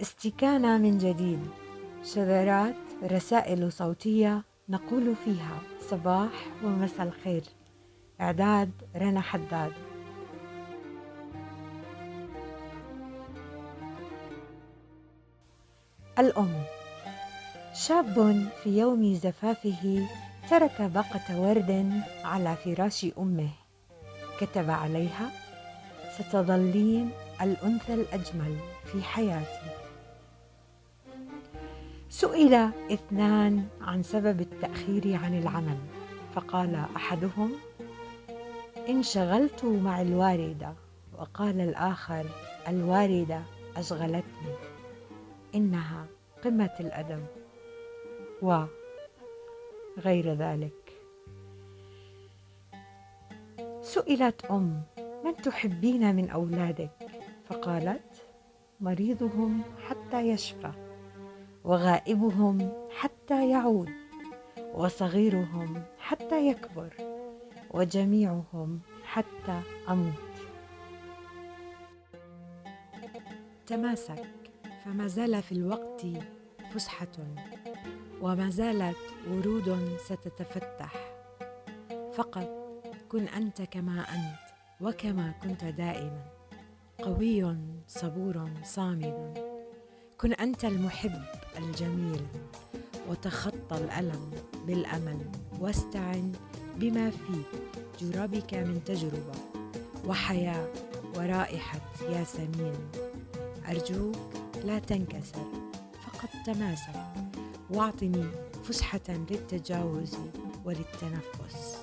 استكانة من جديد. شذرات رسائل صوتية نقول فيها صباح ومساء الخير. إعداد رنا حداد. الأم. شاب في يوم زفافه ترك باقة ورد على فراش أمه. كتب عليها ستظلين الأنثى الأجمل في حياتي. سئل اثنان عن سبب التأخير عن العمل فقال أحدهم انشغلت مع الوالدة وقال الآخر الوالدة أشغلتني إنها قمة الأدب وغير ذلك. سئلت أم من تحبين من أولادك؟ فقالت مريضهم حتى يشفى. وغائبهم حتى يعود وصغيرهم حتى يكبر وجميعهم حتى أموت. تماسك فما زال في الوقت فسحة وما زالت ورود ستتفتح. فقط كن أنت كما أنت وكما كنت دائما قوي صبور صامد. كن أنت المحب الجميل وتخطى الألم بالأمل واستعن بما في جرابك من تجربة وحياة ورائحة ياسمين أرجوك لا تنكسر فقد تماسك واعطني فسحة للتجاوز وللتنفس.